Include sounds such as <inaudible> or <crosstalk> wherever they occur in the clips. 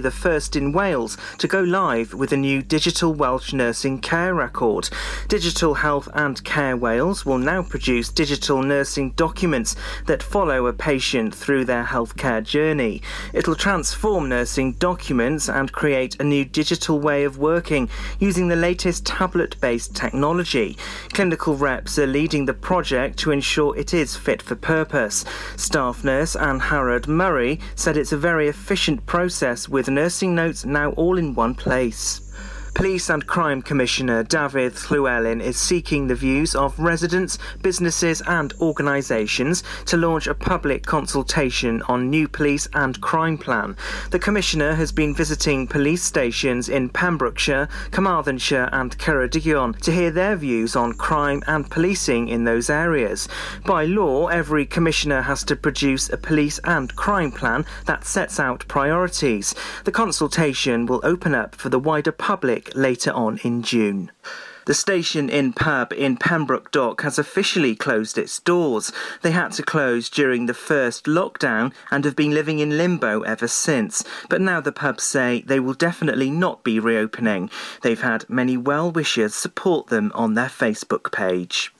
the first in Wales to go live with a new digital Welsh nursing care record. Digital Health and Care Wales will now produce digital nursing documents that follow a patient through their healthcare journey. It'll transform nursing documents and create a new digital way of working using the latest tablet based technology. Clinical reps are leading the project to ensure it is fit for purpose. Staff nurse Anne Harrod Murray said it's a very efficient process with with nursing notes now all in one place. Police and Crime Commissioner David Llewellyn is seeking the views of residents, businesses, and organisations to launch a public consultation on new police and crime plan. The Commissioner has been visiting police stations in Pembrokeshire, Carmarthenshire, and Ceredigion to hear their views on crime and policing in those areas. By law, every Commissioner has to produce a police and crime plan that sets out priorities. The consultation will open up for the wider public later on in June. The Station Inn pub in Pembroke Dock has officially closed its doors. They had to close during the first lockdown and have been living in limbo ever since. But now the pubs say they will definitely not be reopening. They've had many well wishers support them on their Facebook page.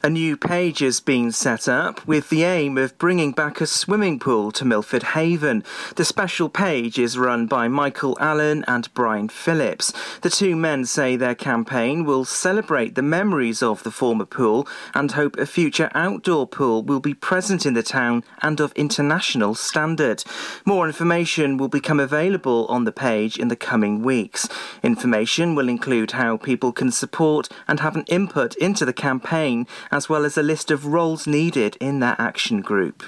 A new page is being set up with the aim of bringing back a swimming pool to Milford Haven. The special page is run by Michael Allen and Brian Phillips. The two men say their campaign will celebrate the memories of the former pool and hope a future outdoor pool will be present in the town and of international standard. More information will become available on the page in the coming weeks. Information will include how people can support and have an input into the campaign as well as a list of roles needed in that action group.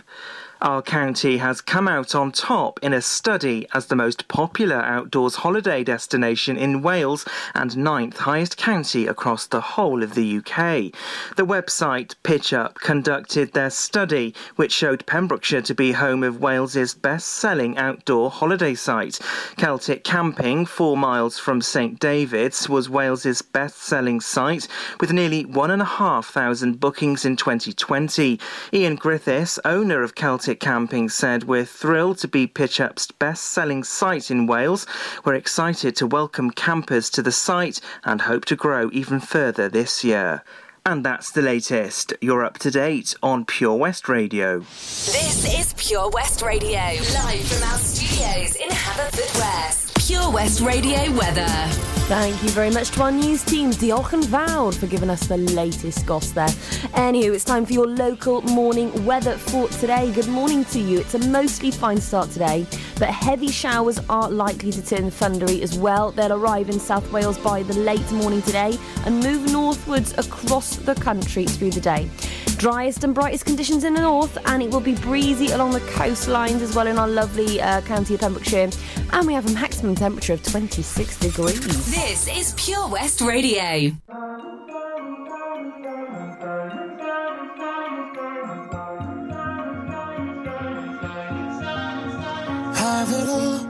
Our county has come out on top in a study as the most popular outdoors holiday destination in Wales and ninth highest county across the whole of the UK. The website PitchUp conducted their study, which showed Pembrokeshire to be home of Wales's best-selling outdoor holiday site. Celtic Camping, four miles from St David's, was Wales's best-selling site, with nearly one and a half thousand bookings in 2020. Ian Griffiths, owner of Celtic Camping said, We're thrilled to be PitchUp's best selling site in Wales. We're excited to welcome campers to the site and hope to grow even further this year. And that's the latest. You're up to date on Pure West Radio. This is Pure West Radio, live from our studios in Haverfordwest. Pure West Radio weather. Thank you very much to our news teams, Diolch and Vowed, for giving us the latest goss there. Anywho, it's time for your local morning weather for today. Good morning to you. It's a mostly fine start today, but heavy showers are likely to turn thundery as well. They'll arrive in South Wales by the late morning today and move northwards across the country through the day. Driest and brightest conditions in the north, and it will be breezy along the coastlines as well in our lovely uh, county of Pembrokeshire. And we have a maximum temperature of 26 degrees. This is Pure West Radio. Have it all,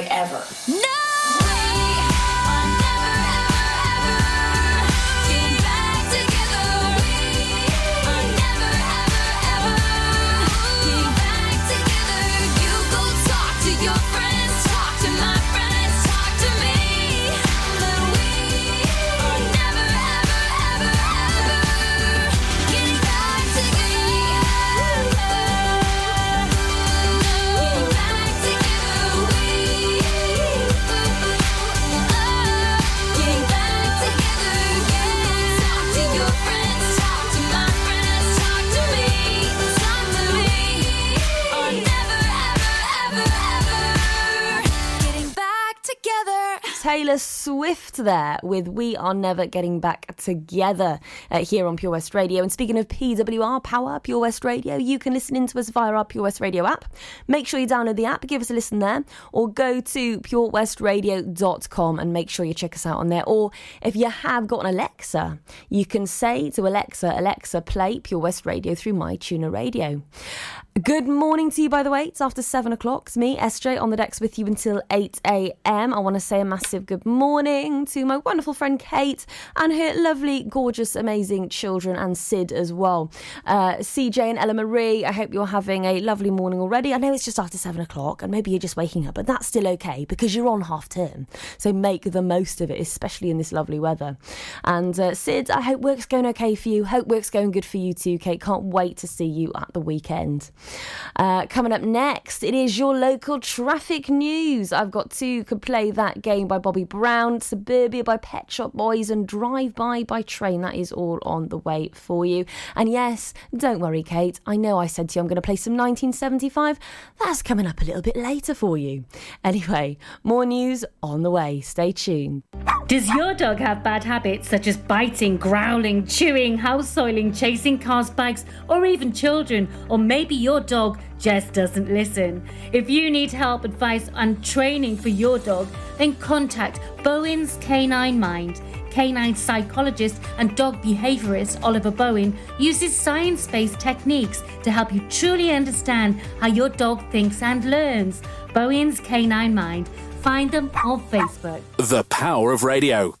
like ever. Swift there with We Are Never Getting Back Together uh, here on Pure West Radio. And speaking of PWR Power, Pure West Radio, you can listen in to us via our Pure West Radio app. Make sure you download the app, give us a listen there, or go to purewestradio.com and make sure you check us out on there. Or if you have got an Alexa, you can say to Alexa, Alexa, play Pure West Radio through my TuneIn radio. Good morning to you, by the way. It's after seven o'clock. It's me, SJ, on the decks with you until 8 a.m. I want to say a massive good morning to my wonderful friend Kate and her lovely, gorgeous, amazing children, and Sid as well. Uh, CJ and Ella Marie, I hope you're having a lovely morning already. I know it's just after seven o'clock and maybe you're just waking up, but that's still okay because you're on half term. So make the most of it, especially in this lovely weather. And uh, Sid, I hope work's going okay for you. Hope work's going good for you too, Kate. Can't wait to see you at the weekend. Uh, coming up next, it is your local traffic news. I've got Two Can Play That Game by Bobby Brown, Suburbia by Pet Shop Boys, and Drive By by Train. That is all on the way for you. And yes, don't worry, Kate. I know I said to you I'm going to play some 1975. That's coming up a little bit later for you. Anyway, more news on the way. Stay tuned. Does your dog have bad habits such as biting, growling, chewing, house soiling, chasing cars, bikes, or even children? Or maybe your dog just doesn't listen. If you need help, advice, and training for your dog, then contact Bowen's Canine Mind. Canine psychologist and dog behaviorist Oliver Bowen uses science based techniques to help you truly understand how your dog thinks and learns. Bowen's Canine Mind. Find them on Facebook. The power of radio.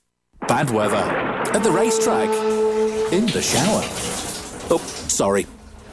Bad weather. At the racetrack. In the shower. Oh, sorry.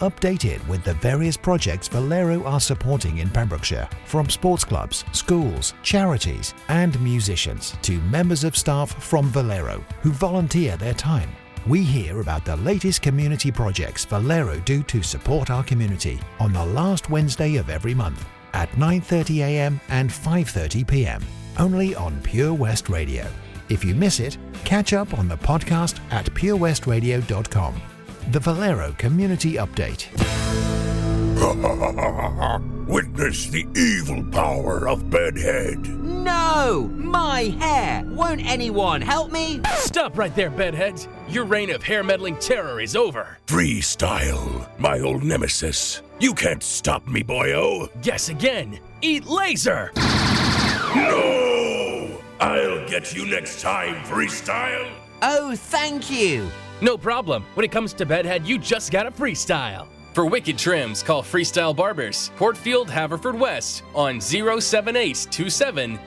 updated with the various projects Valero are supporting in Pembrokeshire, from sports clubs, schools, charities, and musicians to members of staff from Valero who volunteer their time. We hear about the latest community projects Valero do to support our community on the last Wednesday of every month at 9:30 a.m. and 5:30 p.m. only on Pure West Radio. If you miss it, catch up on the podcast at purewestradio.com. The Valero Community Update. <laughs> Witness the evil power of Bedhead. No! My hair! Won't anyone help me? Stop right there, Bedheads! Your reign of hair meddling terror is over. Freestyle, my old nemesis. You can't stop me, boyo. Guess again. Eat laser! No! I'll get you next time, Freestyle. Oh, thank you. No problem. When it comes to bedhead, you just gotta freestyle. For wicked trims, call Freestyle Barbers, Portfield, Haverfordwest on 07827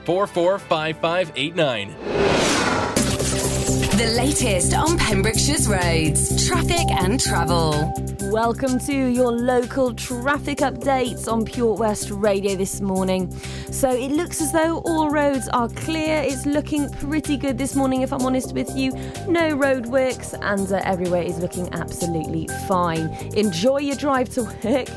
The latest on Pembrokeshire's roads, traffic and travel. Welcome to your local traffic updates on Pure West Radio this morning. So it looks as though all roads are clear. It's looking pretty good this morning, if I'm honest with you. No roadworks, and uh, everywhere is looking absolutely fine. Enjoy your drive to work,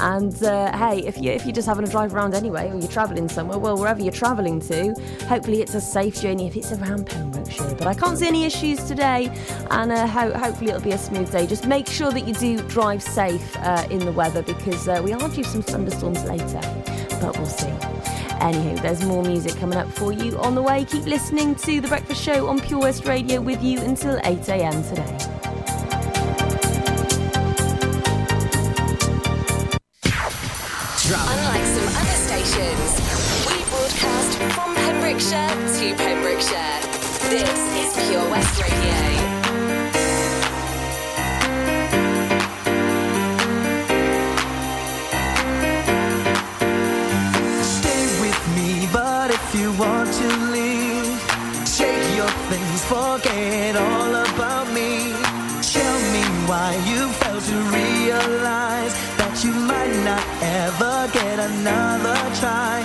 and uh, hey, if you if you're just having a drive around anyway, or you're travelling somewhere, well, wherever you're travelling to, hopefully it's a safe journey if it's around Pembrokeshire. But I can't see any issues issues today, and uh, ho- hopefully it'll be a smooth day. Just make sure that you do drive safe uh, in the weather because uh, we are due some thunderstorms later, but we'll see. Anywho, there's more music coming up for you on the way. Keep listening to The Breakfast Show on Pure West Radio with you until 8 a.m. today. Unlike some other stations, we broadcast from Pembrokeshire to Pembrokeshire. This is Pure West Radio. Stay with me, but if you want to leave, shake your things, forget all about me. Tell me why you failed to realize that you might not ever get another try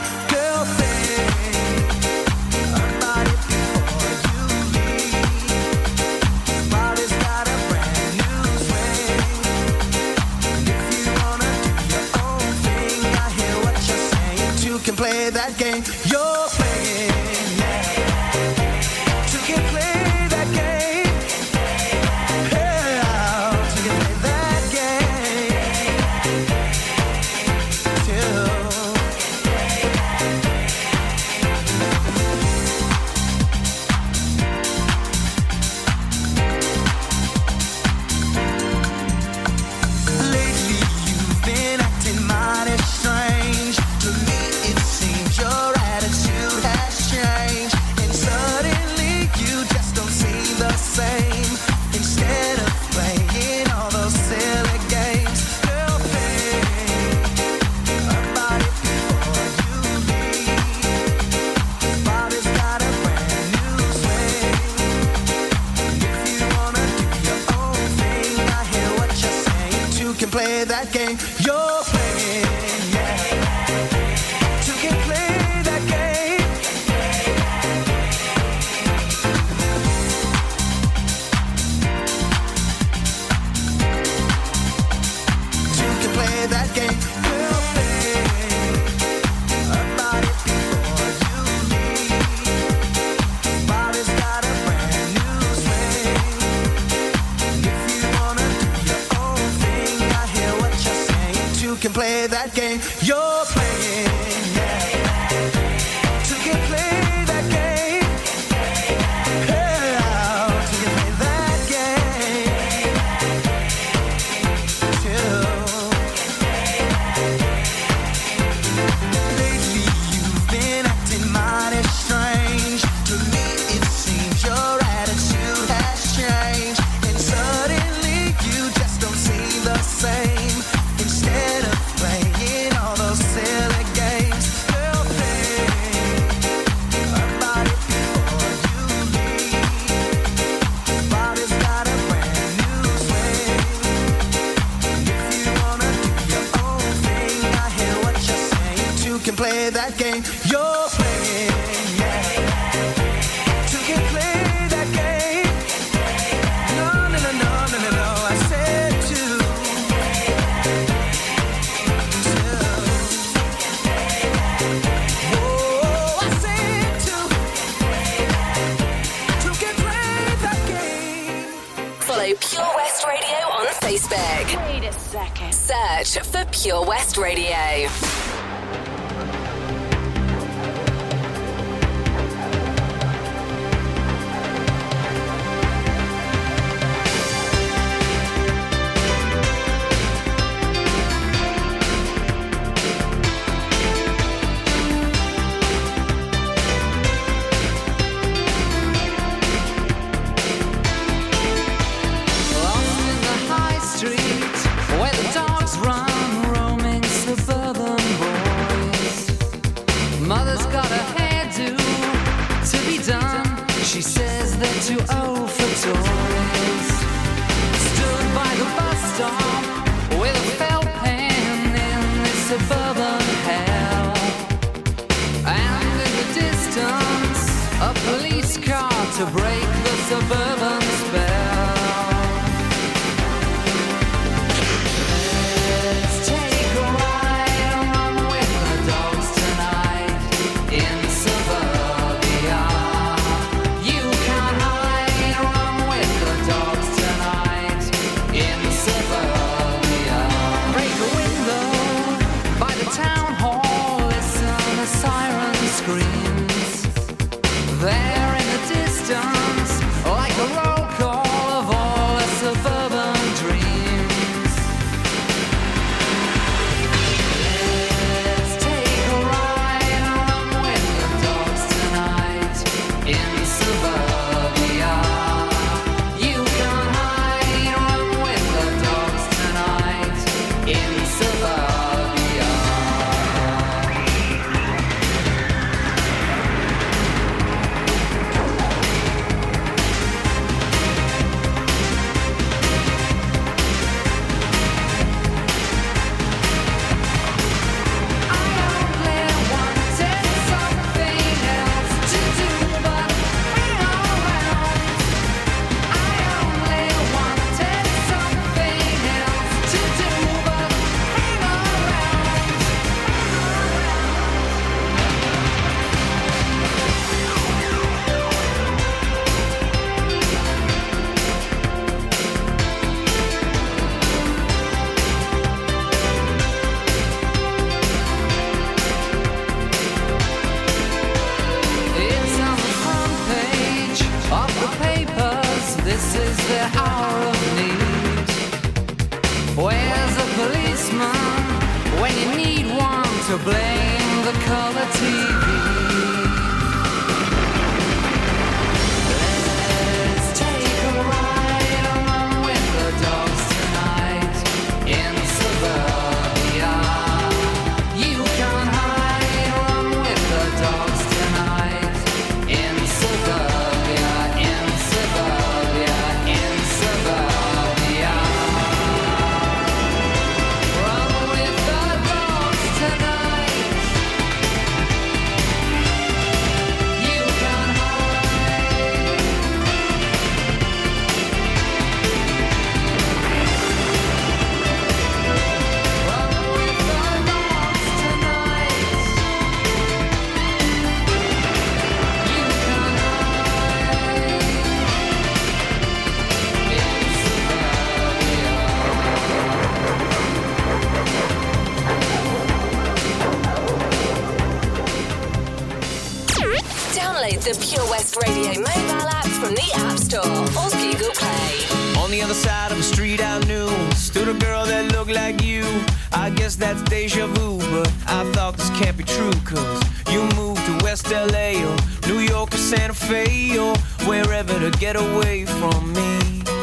or New York or Santa Fe or wherever to get away from me.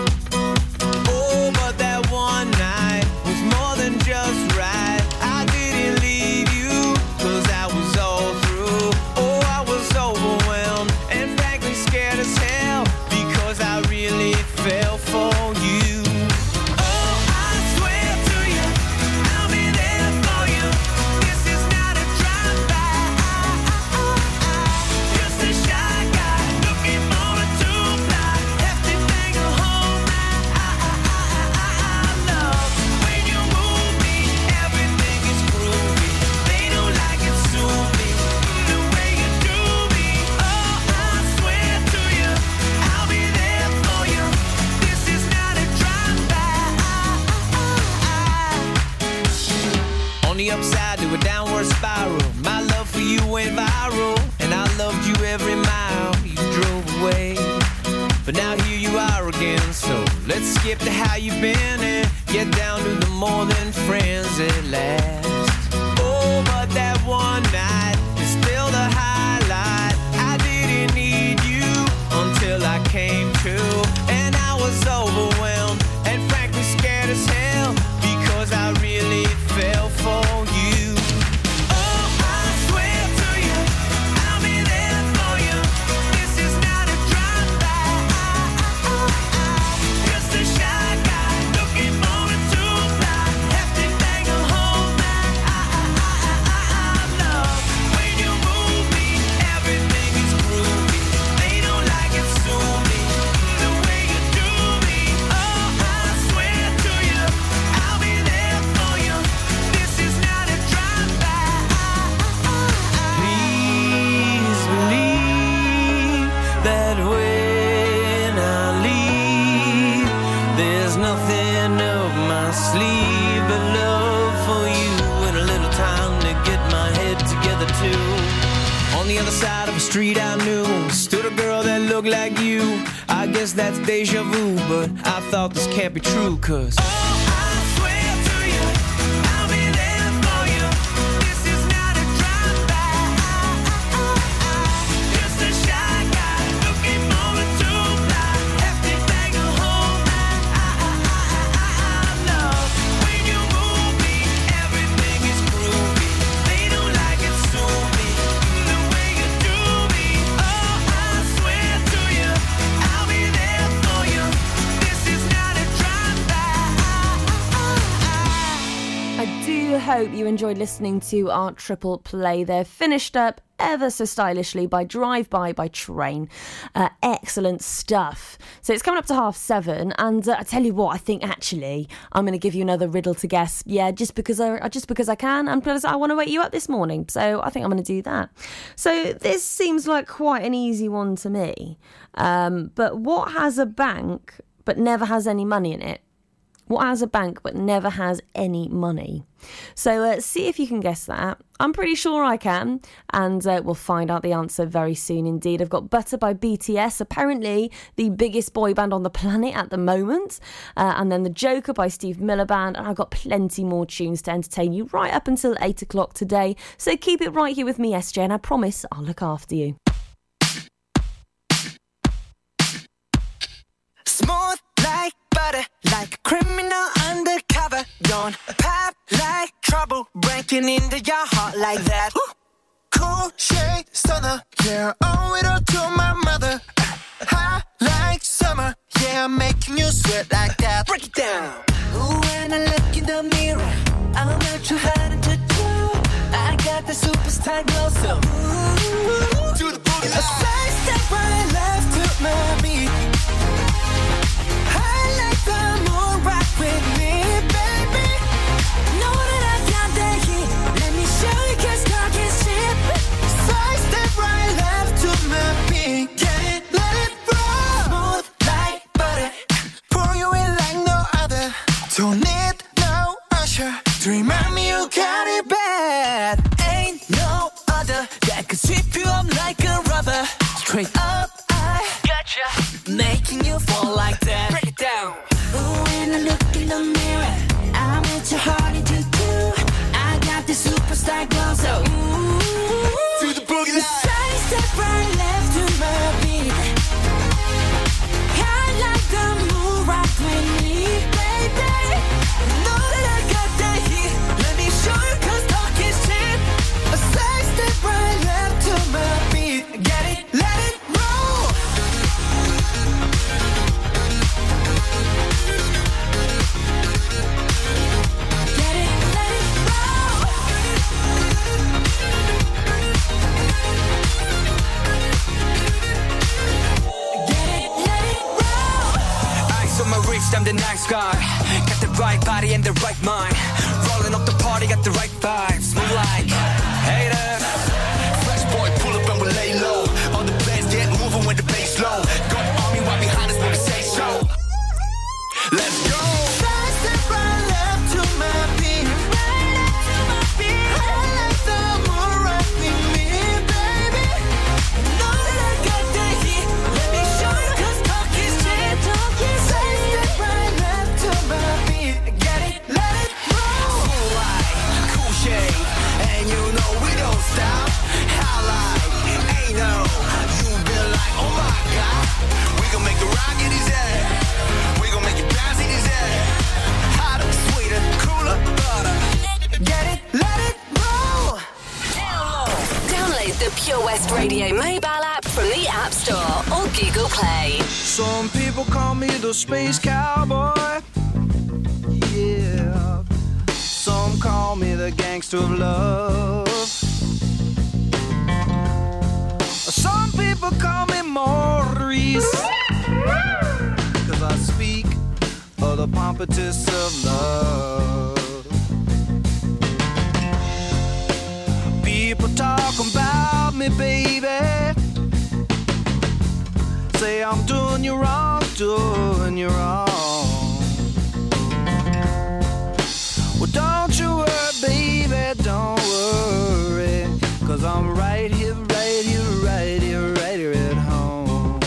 deja vu, but I thought this can't be true, cause. enjoyed listening to our triple play there, finished up ever so stylishly by Drive By by Train. Uh, excellent stuff. So it's coming up to half seven, and uh, I tell you what, I think actually I'm going to give you another riddle to guess. Yeah, just because I uh, just because I can, and because I want to wake you up this morning, so I think I'm going to do that. So this seems like quite an easy one to me. Um, but what has a bank but never has any money in it? What has a bank but never has any money? So uh, see if you can guess that. I'm pretty sure I can, and uh, we'll find out the answer very soon indeed. I've got Butter by BTS, apparently the biggest boy band on the planet at the moment, uh, and then The Joker by Steve Miller Band, and I've got plenty more tunes to entertain you right up until 8 o'clock today. So keep it right here with me, SJ, and I promise I'll look after you. Butter, like a criminal undercover. Don't pop like trouble, breaking into your heart like that. Cool shade stunner, yeah, owe it all to my mother. High like summer, yeah, I'm making you sweat like that. Break it down. Ooh, when I look in the mirror, I'm not too hard to do. I got the superstar glow, so ooh, to the boogie A side step right left to my beat. Remind me you got it bad. Ain't no other that could sweep you up like a rubber. Straight up, the nice guy. Got the right body and the right mind. Rolling up the party, got the right vibes. Like West Radio mobile app from the App Store or Google Play. Some people call me the space cowboy. Yeah. Some call me the gangster of love. Some people call me Maurice. Cause I speak of the pompatus of love. Me, baby. Say I'm doing you wrong, doing you wrong. Well, don't you worry, baby, don't worry. Cause I'm right here, right here, right here, right here at home.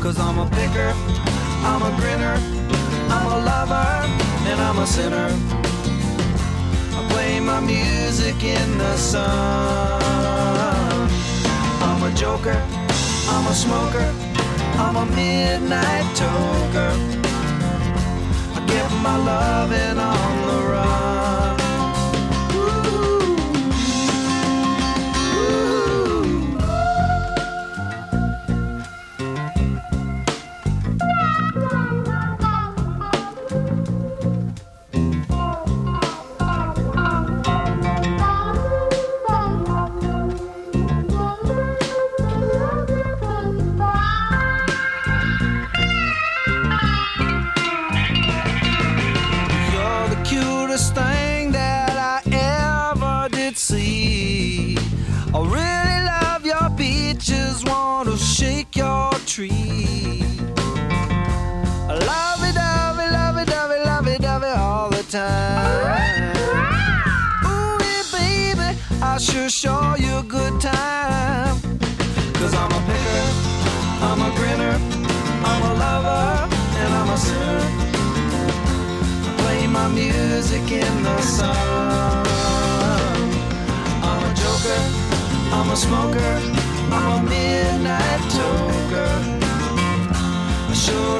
Cause I'm a picker, I'm a grinner, I'm a lover, and I'm a sinner. Play my music in the sun. I'm a joker, I'm a smoker, I'm a midnight toker. I get my loving on the run. Music in the sun. I'm a joker, I'm a smoker, I'm a midnight toker. I sure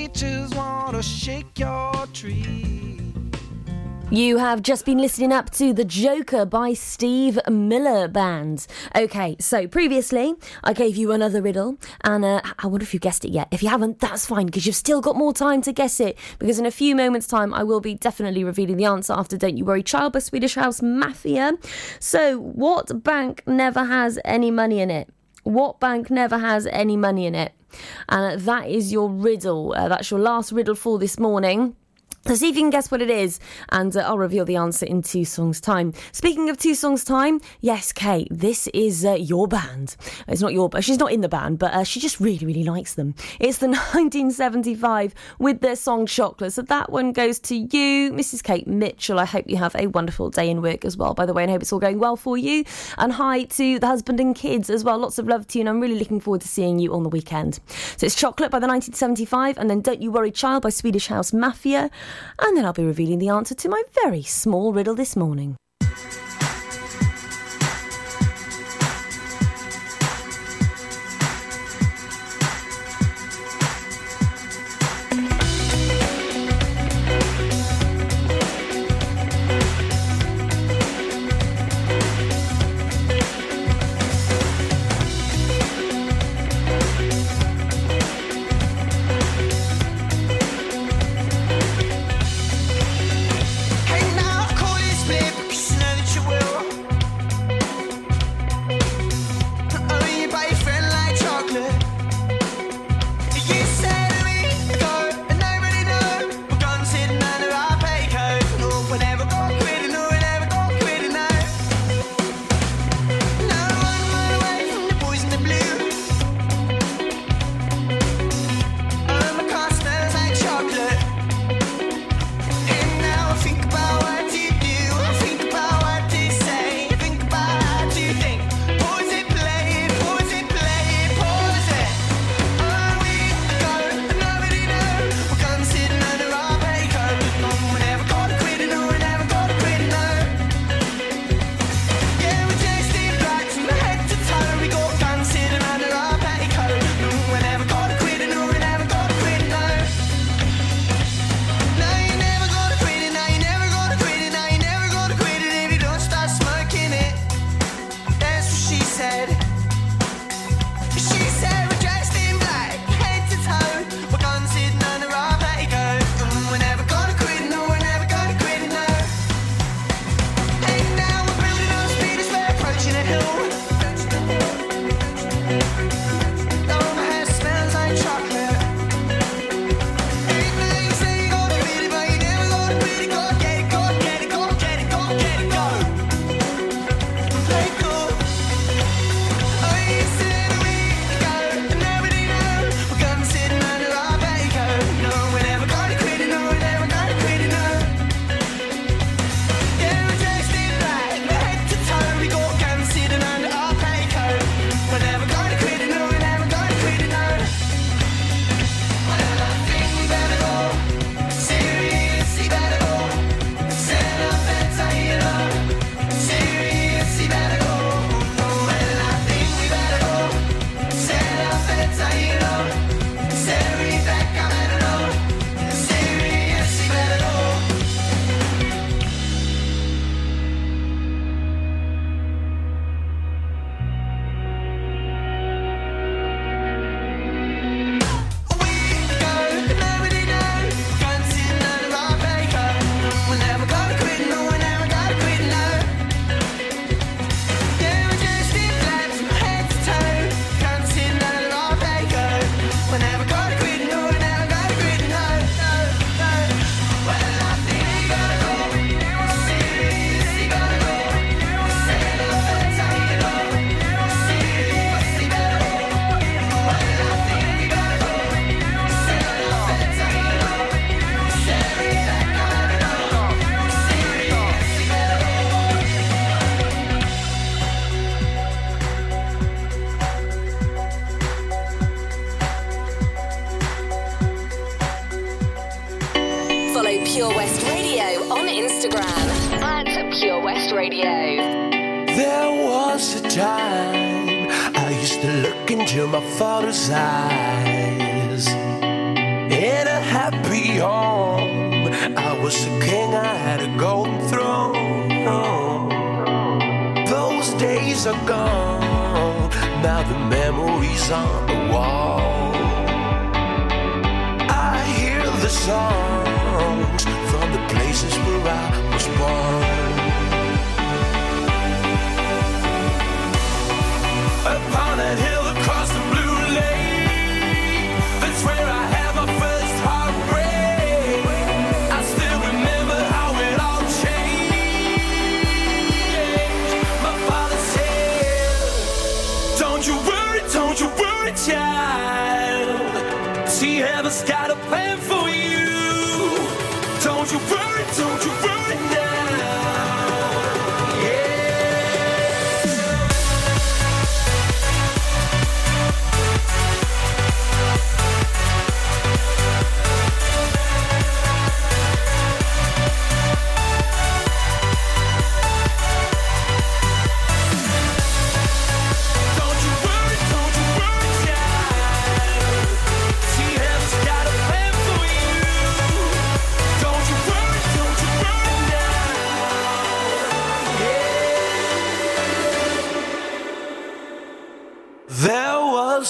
wanna shake your tree. You have just been listening up to The Joker by Steve Miller Band. Okay, so previously I gave you another riddle, and uh, I wonder if you guessed it yet. If you haven't, that's fine because you've still got more time to guess it. Because in a few moments' time, I will be definitely revealing the answer after Don't You Worry Child by Swedish House Mafia. So, what bank never has any money in it? What bank never has any money in it? And that is your riddle. Uh, that's your last riddle for this morning. So see if you can guess what it is, and uh, I'll reveal the answer in two songs' time. Speaking of two songs' time, yes, Kate, this is uh, your band. It's not your, she's not in the band, but uh, she just really, really likes them. It's the <laughs> 1975 with their song Chocolate. So that one goes to you, Mrs. Kate Mitchell. I hope you have a wonderful day in work as well, by the way, and hope it's all going well for you. And hi to the husband and kids as well. Lots of love to you, and I'm really looking forward to seeing you on the weekend. So it's Chocolate by the 1975, and then Don't You Worry Child by Swedish House Mafia. And then I'll be revealing the answer to my very small riddle this morning. Now the memories on the wall. I hear the songs from the places where I was born. See, heaven's got a plan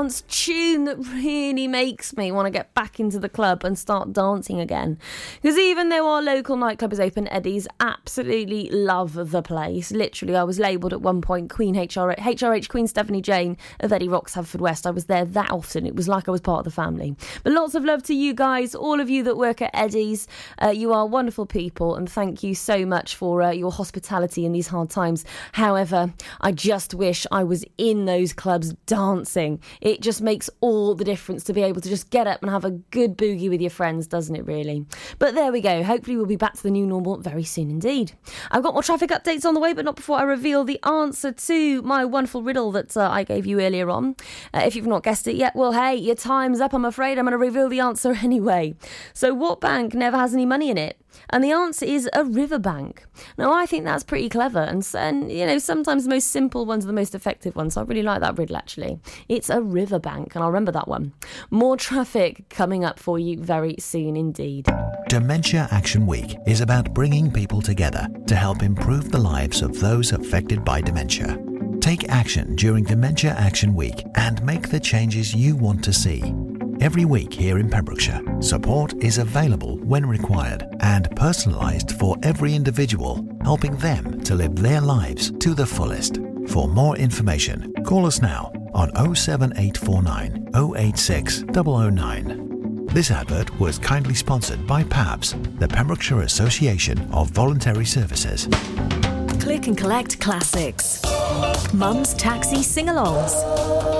Dance tune that really makes me want to get back into the club and start dancing again. Because even though our local nightclub is open, Eddie's absolutely love the place. Literally, I was labelled at one point Queen HR, HRH Queen Stephanie Jane of Eddie Rocks Haverfordwest. I was there that often. It was like I was part of the family. But lots of love to you guys, all of you that work at Eddie's. Uh, you are wonderful people, and thank you so much for uh, your hospitality in these hard times. However, I just wish I was in those clubs dancing. It just makes all the difference to be able to just get up and have a good boogie with your friends, doesn't it, really? But there we go. Hopefully, we'll be back to the new normal very soon indeed. I've got more traffic updates on the way, but not before I reveal the answer to my wonderful riddle that uh, I gave you earlier on. Uh, if you've not guessed it yet, well, hey, your time's up, I'm afraid. I'm going to reveal the answer <laughs> anyway. So, what bank never has any money in it? And the answer is a riverbank. Now, I think that's pretty clever, and, and you know, sometimes the most simple ones are the most effective ones. So I really like that riddle, actually. It's a riverbank, and I'll remember that one. More traffic coming up for you very soon indeed. Dementia Action Week is about bringing people together to help improve the lives of those affected by dementia. Take action during Dementia Action Week and make the changes you want to see. Every week here in Pembrokeshire, support is available when required and personalised for every individual, helping them to live their lives to the fullest. For more information, call us now on 07849 086 009. This advert was kindly sponsored by PAVS, the Pembrokeshire Association of Voluntary Services. Click and collect classics. Mum's taxi sing alongs.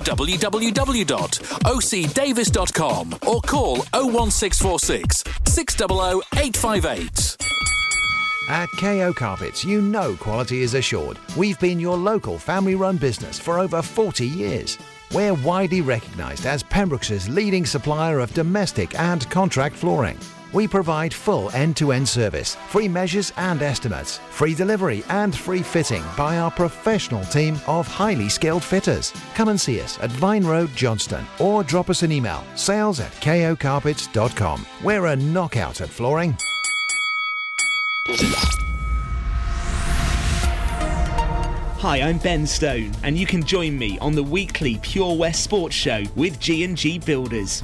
www.ocdavis.com or call 01646 600 858. At KO Carpets, you know quality is assured. We've been your local family run business for over 40 years. We're widely recognised as Pembroke's leading supplier of domestic and contract flooring. We provide full end to end service, free measures and estimates, free delivery and free fitting by our professional team of highly skilled fitters. Come and see us at Vine Road, Johnston, or drop us an email sales at kocarpets.com. We're a knockout at flooring. Hi, I'm Ben Stone, and you can join me on the weekly Pure West Sports Show with G&G Builders.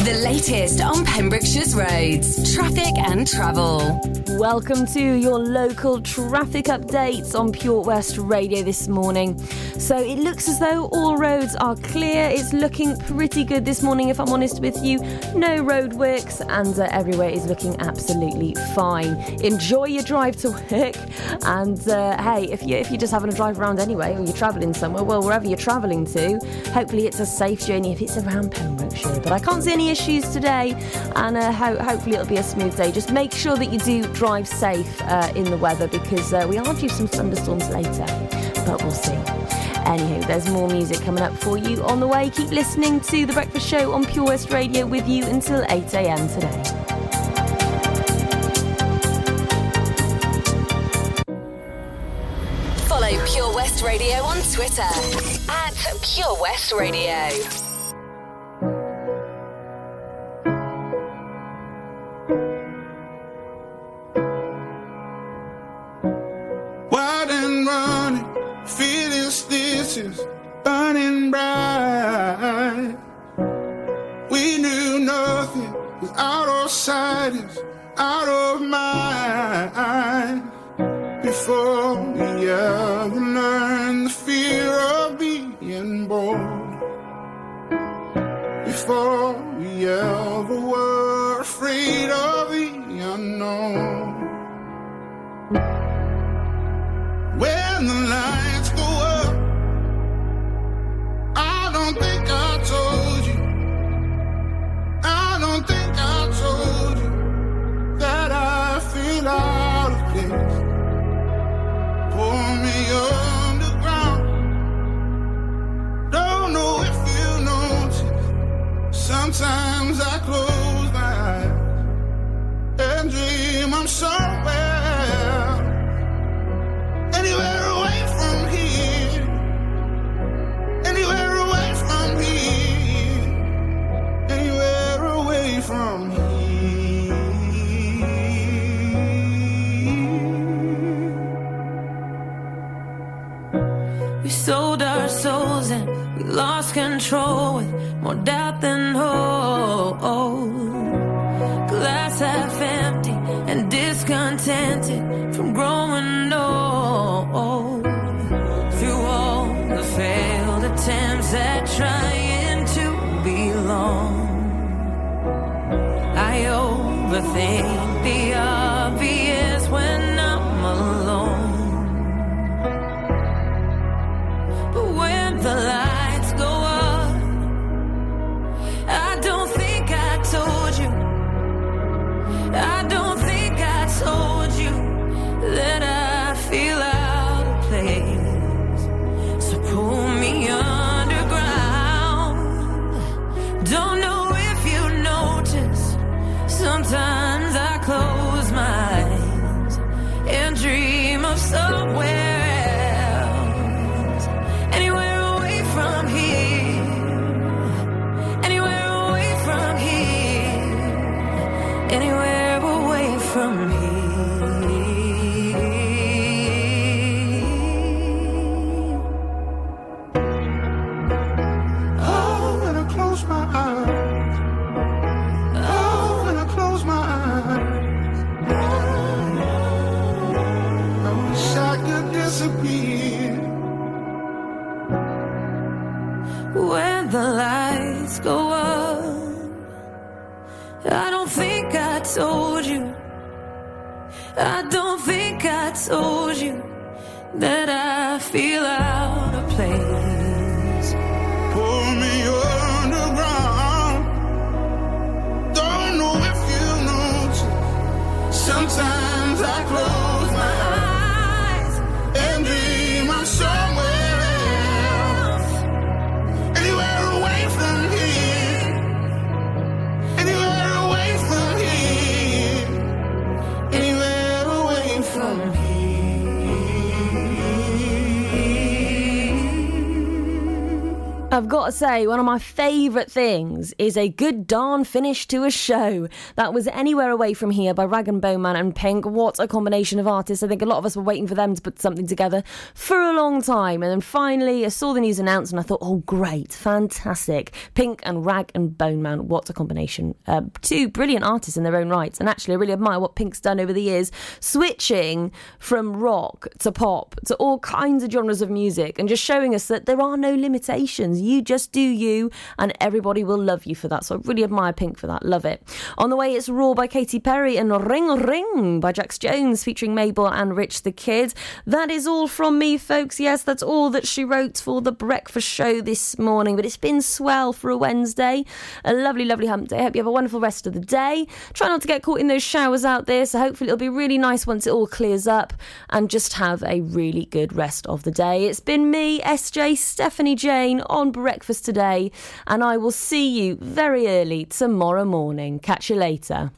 The latest on Pembrokeshire's roads, traffic and travel. Welcome to your local traffic updates on Pure West Radio this morning. So it looks as though all roads are clear. It's looking pretty good this morning, if I'm honest with you. No roadworks, and uh, everywhere is looking absolutely fine. Enjoy your drive to work, and uh, hey, if you if you're just having a drive around anyway, or you're travelling somewhere, well, wherever you're travelling to, hopefully it's a safe journey if it's around Pembrokeshire. But I can't see any issues today, and uh, ho- hopefully it'll be a smooth day. Just make sure that you do drive safe uh, in the weather because uh, we are due some thunderstorms later, but we'll see. Anywho, there's more music coming up for you on the way. Keep listening to The Breakfast Show on Pure West Radio with you until 8 a.m. today. Follow Pure West Radio on Twitter at Pure West Radio. Burning bright. We knew nothing was out of sight, is out of mind. Before we ever learned the fear of being born. Before we ever were afraid of the unknown. Control with more doubt than hope. Glass half empty and discontented from growing I've got to say, one of my favourite things is a good darn finish to a show. That was Anywhere Away From Here by Rag'n'Bone Man and Pink. What a combination of artists. I think a lot of us were waiting for them to put something together for a long time. And then finally, I saw the news announced and I thought, oh, great, fantastic. Pink and Rag'n'Bone Man. What a combination. Uh, two brilliant artists in their own rights. And actually, I really admire what Pink's done over the years, switching from rock to pop to all kinds of genres of music and just showing us that there are no limitations. You just do you, and everybody will love you for that. So I really admire Pink for that. Love it. On the way, it's Roar by Katy Perry and Ring Ring by Jax Jones featuring Mabel and Rich the Kid. That is all from me, folks. Yes, that's all that she wrote for the breakfast show this morning. But it's been swell for a Wednesday. A lovely, lovely hump day. I hope you have a wonderful rest of the day. Try not to get caught in those showers out there. So hopefully it'll be really nice once it all clears up and just have a really good rest of the day. It's been me, SJ Stephanie Jane, on breakfast today, and I will see you very early tomorrow morning. Catch you later.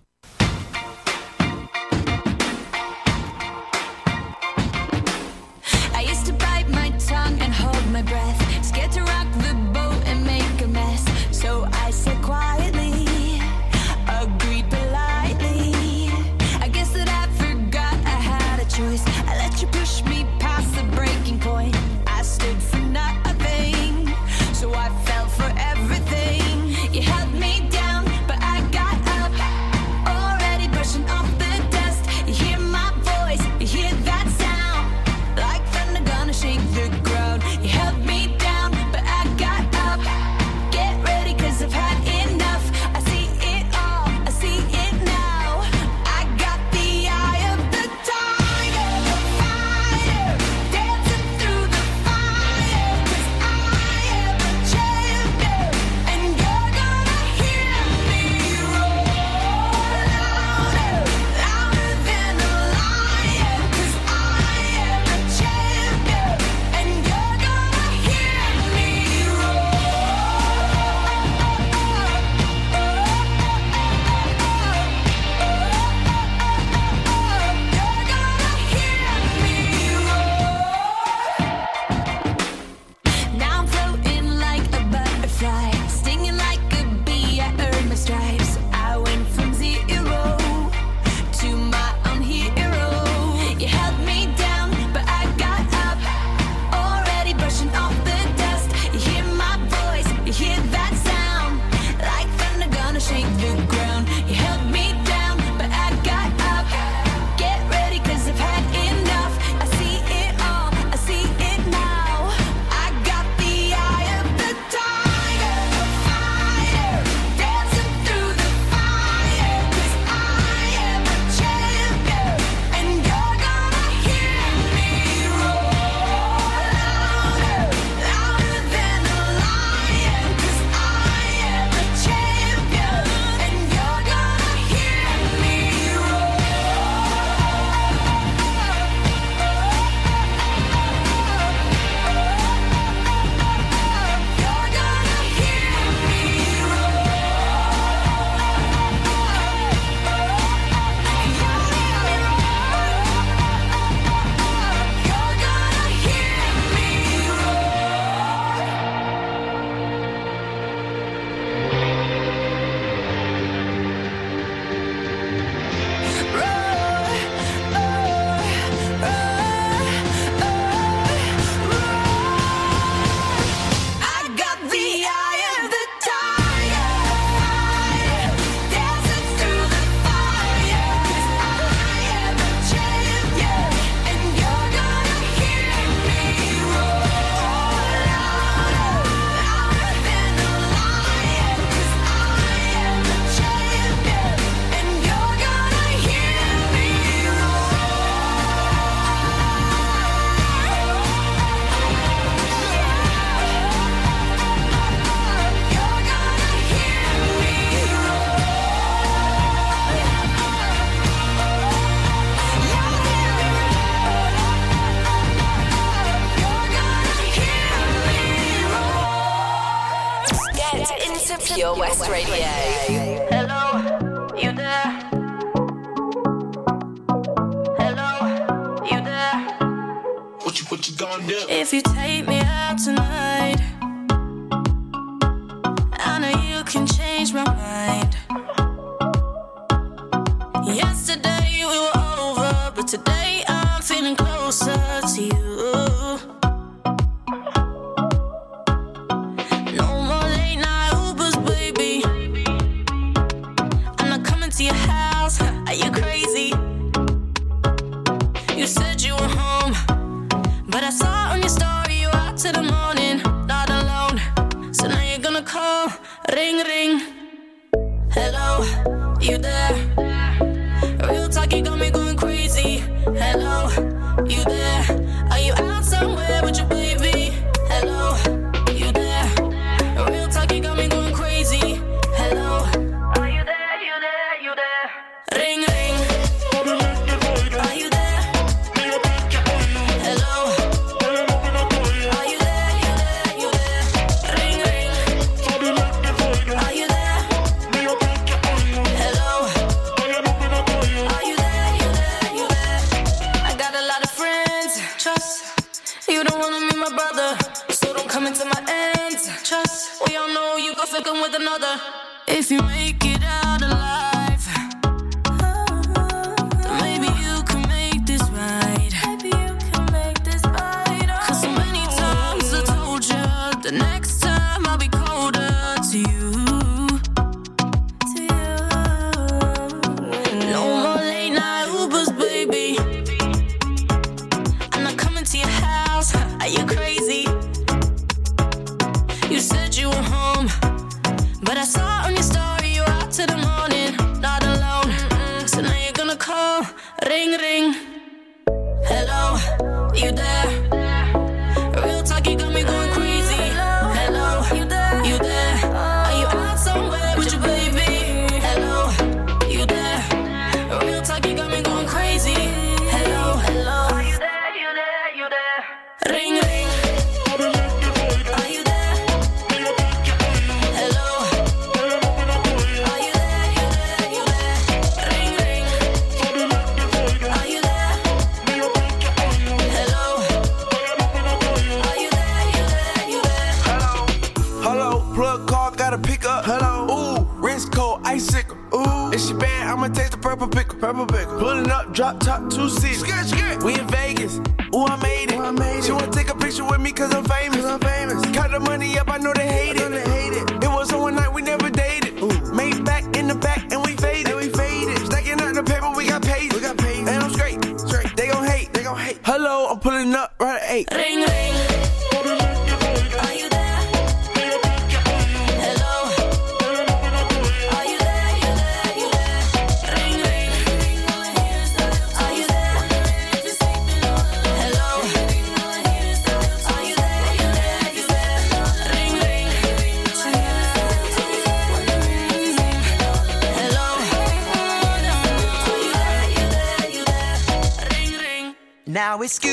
You don't wanna be my brother, so don't come into my ends. Trust, we all know you go fucking with another. If you make it out.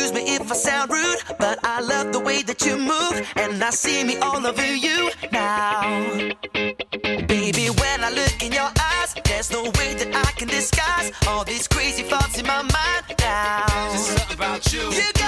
Excuse me if I sound rude, but I love the way that you move, and I see me all over you now. Baby, when I look in your eyes, there's no way that I can disguise all these crazy thoughts in my mind now. Just about you. you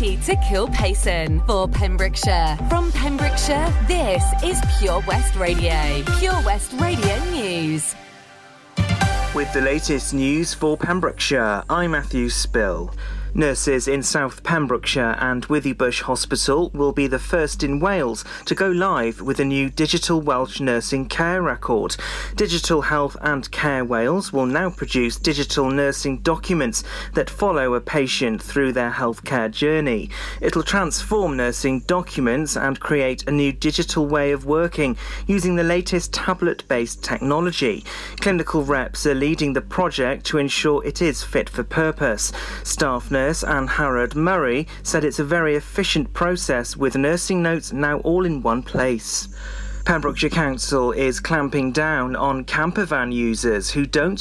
To to Kilpayson for Pembrokeshire. From Pembrokeshire, this is Pure West Radio. Pure West Radio News. With the latest news for Pembrokeshire, I'm Matthew Spill. Nurses in South Pembrokeshire and Withybush Hospital will be the first in Wales to go live with a new digital Welsh nursing care record. Digital Health and Care Wales will now produce digital nursing documents that follow a patient through their healthcare journey. It'll transform nursing documents and create a new digital way of working using the latest tablet based technology. Clinical reps are leading the project to ensure it is fit for purpose. Staff nurse Anne Harrod Murray said it's a very efficient process with nursing notes now all in one place. Pembrokeshire Council is clamping down on campervan users who don't